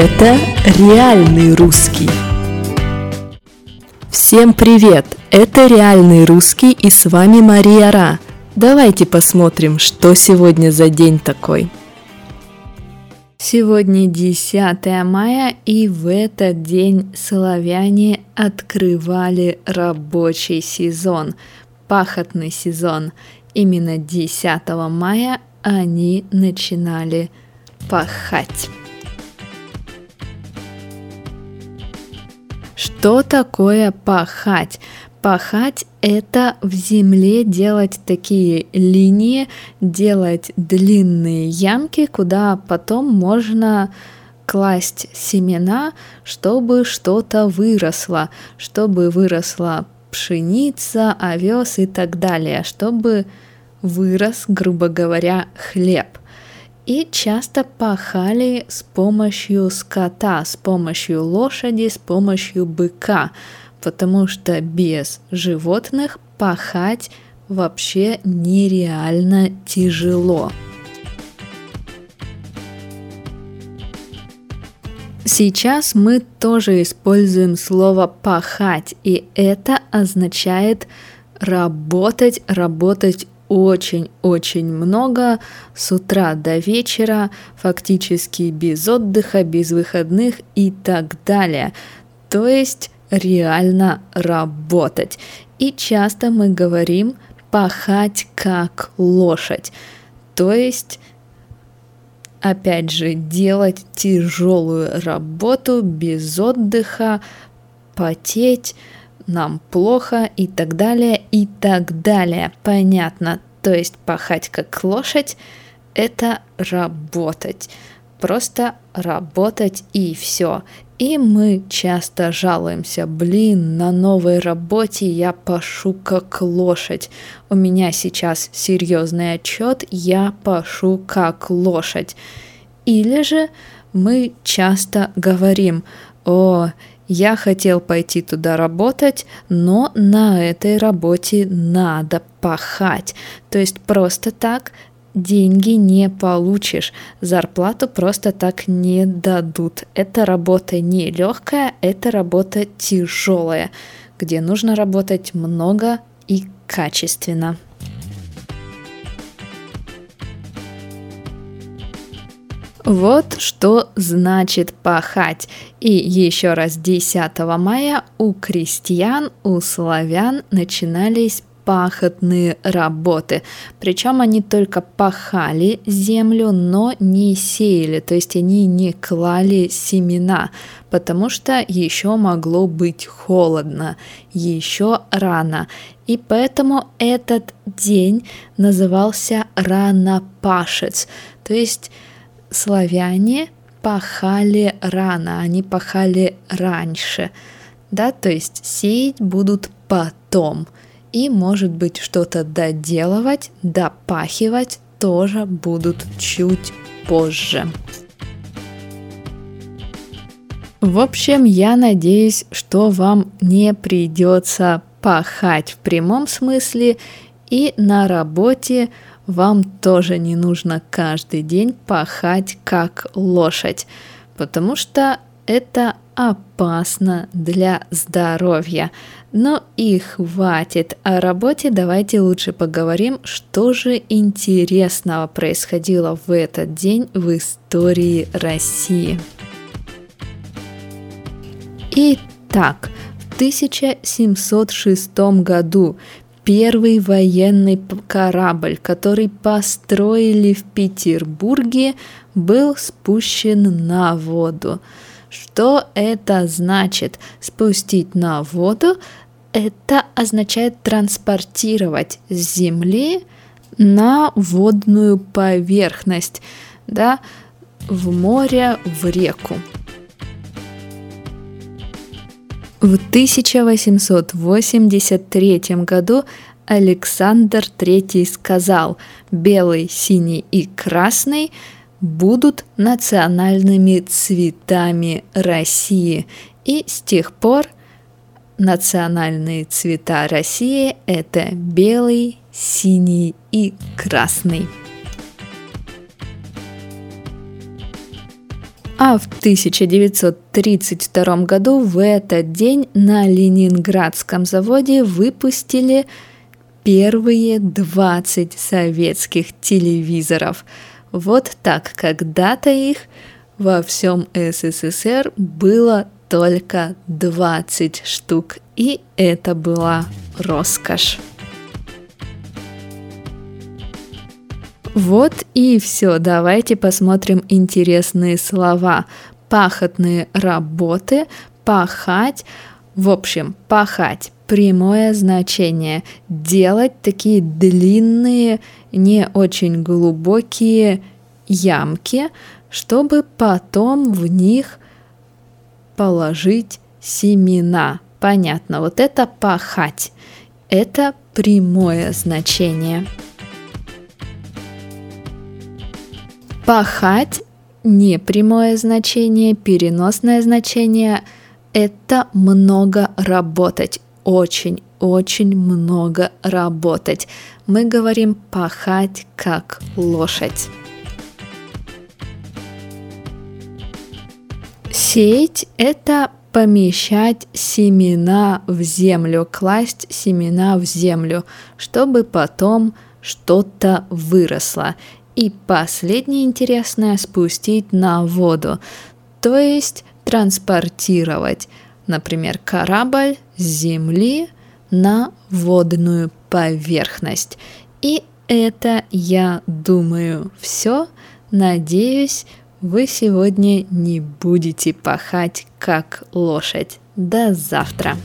Это реальный русский. Всем привет! Это реальный русский и с вами Мария Ра. Давайте посмотрим, что сегодня за день такой. Сегодня 10 мая, и в этот день славяне открывали рабочий сезон, пахотный сезон. Именно 10 мая они начинали пахать. Что такое пахать? Пахать – это в земле делать такие линии, делать длинные ямки, куда потом можно класть семена, чтобы что-то выросло, чтобы выросла пшеница, овес и так далее, чтобы вырос, грубо говоря, хлеб – и часто пахали с помощью скота, с помощью лошади, с помощью быка, потому что без животных пахать вообще нереально тяжело. Сейчас мы тоже используем слово пахать, и это означает работать, работать очень-очень много с утра до вечера, фактически без отдыха, без выходных и так далее. То есть реально работать. И часто мы говорим пахать как лошадь. То есть опять же, делать тяжелую работу без отдыха, потеть, нам плохо и так далее, и так далее. Понятно. То есть пахать как лошадь – это работать. Просто работать и все. И мы часто жалуемся, блин, на новой работе я пашу как лошадь. У меня сейчас серьезный отчет, я пашу как лошадь. Или же мы часто говорим, о, я хотел пойти туда работать, но на этой работе надо пахать. То есть просто так деньги не получишь, зарплату просто так не дадут. Эта работа не легкая, это работа тяжелая, где нужно работать много и качественно. Вот что значит пахать. И еще раз 10 мая у крестьян, у славян начинались пахотные работы. Причем они только пахали землю, но не сеяли, то есть они не клали семена, потому что еще могло быть холодно, еще рано. И поэтому этот день назывался ранопашец, то есть славяне пахали рано, они пахали раньше, да, то есть сеять будут потом. И, может быть, что-то доделывать, допахивать тоже будут чуть позже. В общем, я надеюсь, что вам не придется пахать в прямом смысле и на работе вам тоже не нужно каждый день пахать как лошадь, потому что это опасно для здоровья. Но и хватит о работе, давайте лучше поговорим, что же интересного происходило в этот день в истории России. Итак, в 1706 году первый военный корабль, который построили в Петербурге, был спущен на воду. Что это значит? Спустить на воду это означает транспортировать с земли на водную поверхность, да, в море, в реку. В 1883 году Александр III сказал, белый, синий и красный будут национальными цветами России. И с тех пор национальные цвета России – это белый, синий и красный. А в 1932 году в этот день на Ленинградском заводе выпустили первые 20 советских телевизоров. Вот так когда-то их во всем СССР было только 20 штук, и это была роскошь. Вот и все. Давайте посмотрим интересные слова. Пахотные работы, пахать. В общем, пахать прямое значение. Делать такие длинные, не очень глубокие ямки, чтобы потом в них положить семена. Понятно, вот это пахать. Это прямое значение. Пахать не прямое значение, переносное значение – это много работать, очень-очень много работать. Мы говорим пахать как лошадь. Сеять – это помещать семена в землю, класть семена в землю, чтобы потом что-то выросло. И последнее интересное – спустить на воду, то есть транспортировать, например, корабль с земли на водную поверхность. И это, я думаю, все. Надеюсь, вы сегодня не будете пахать как лошадь. До завтра!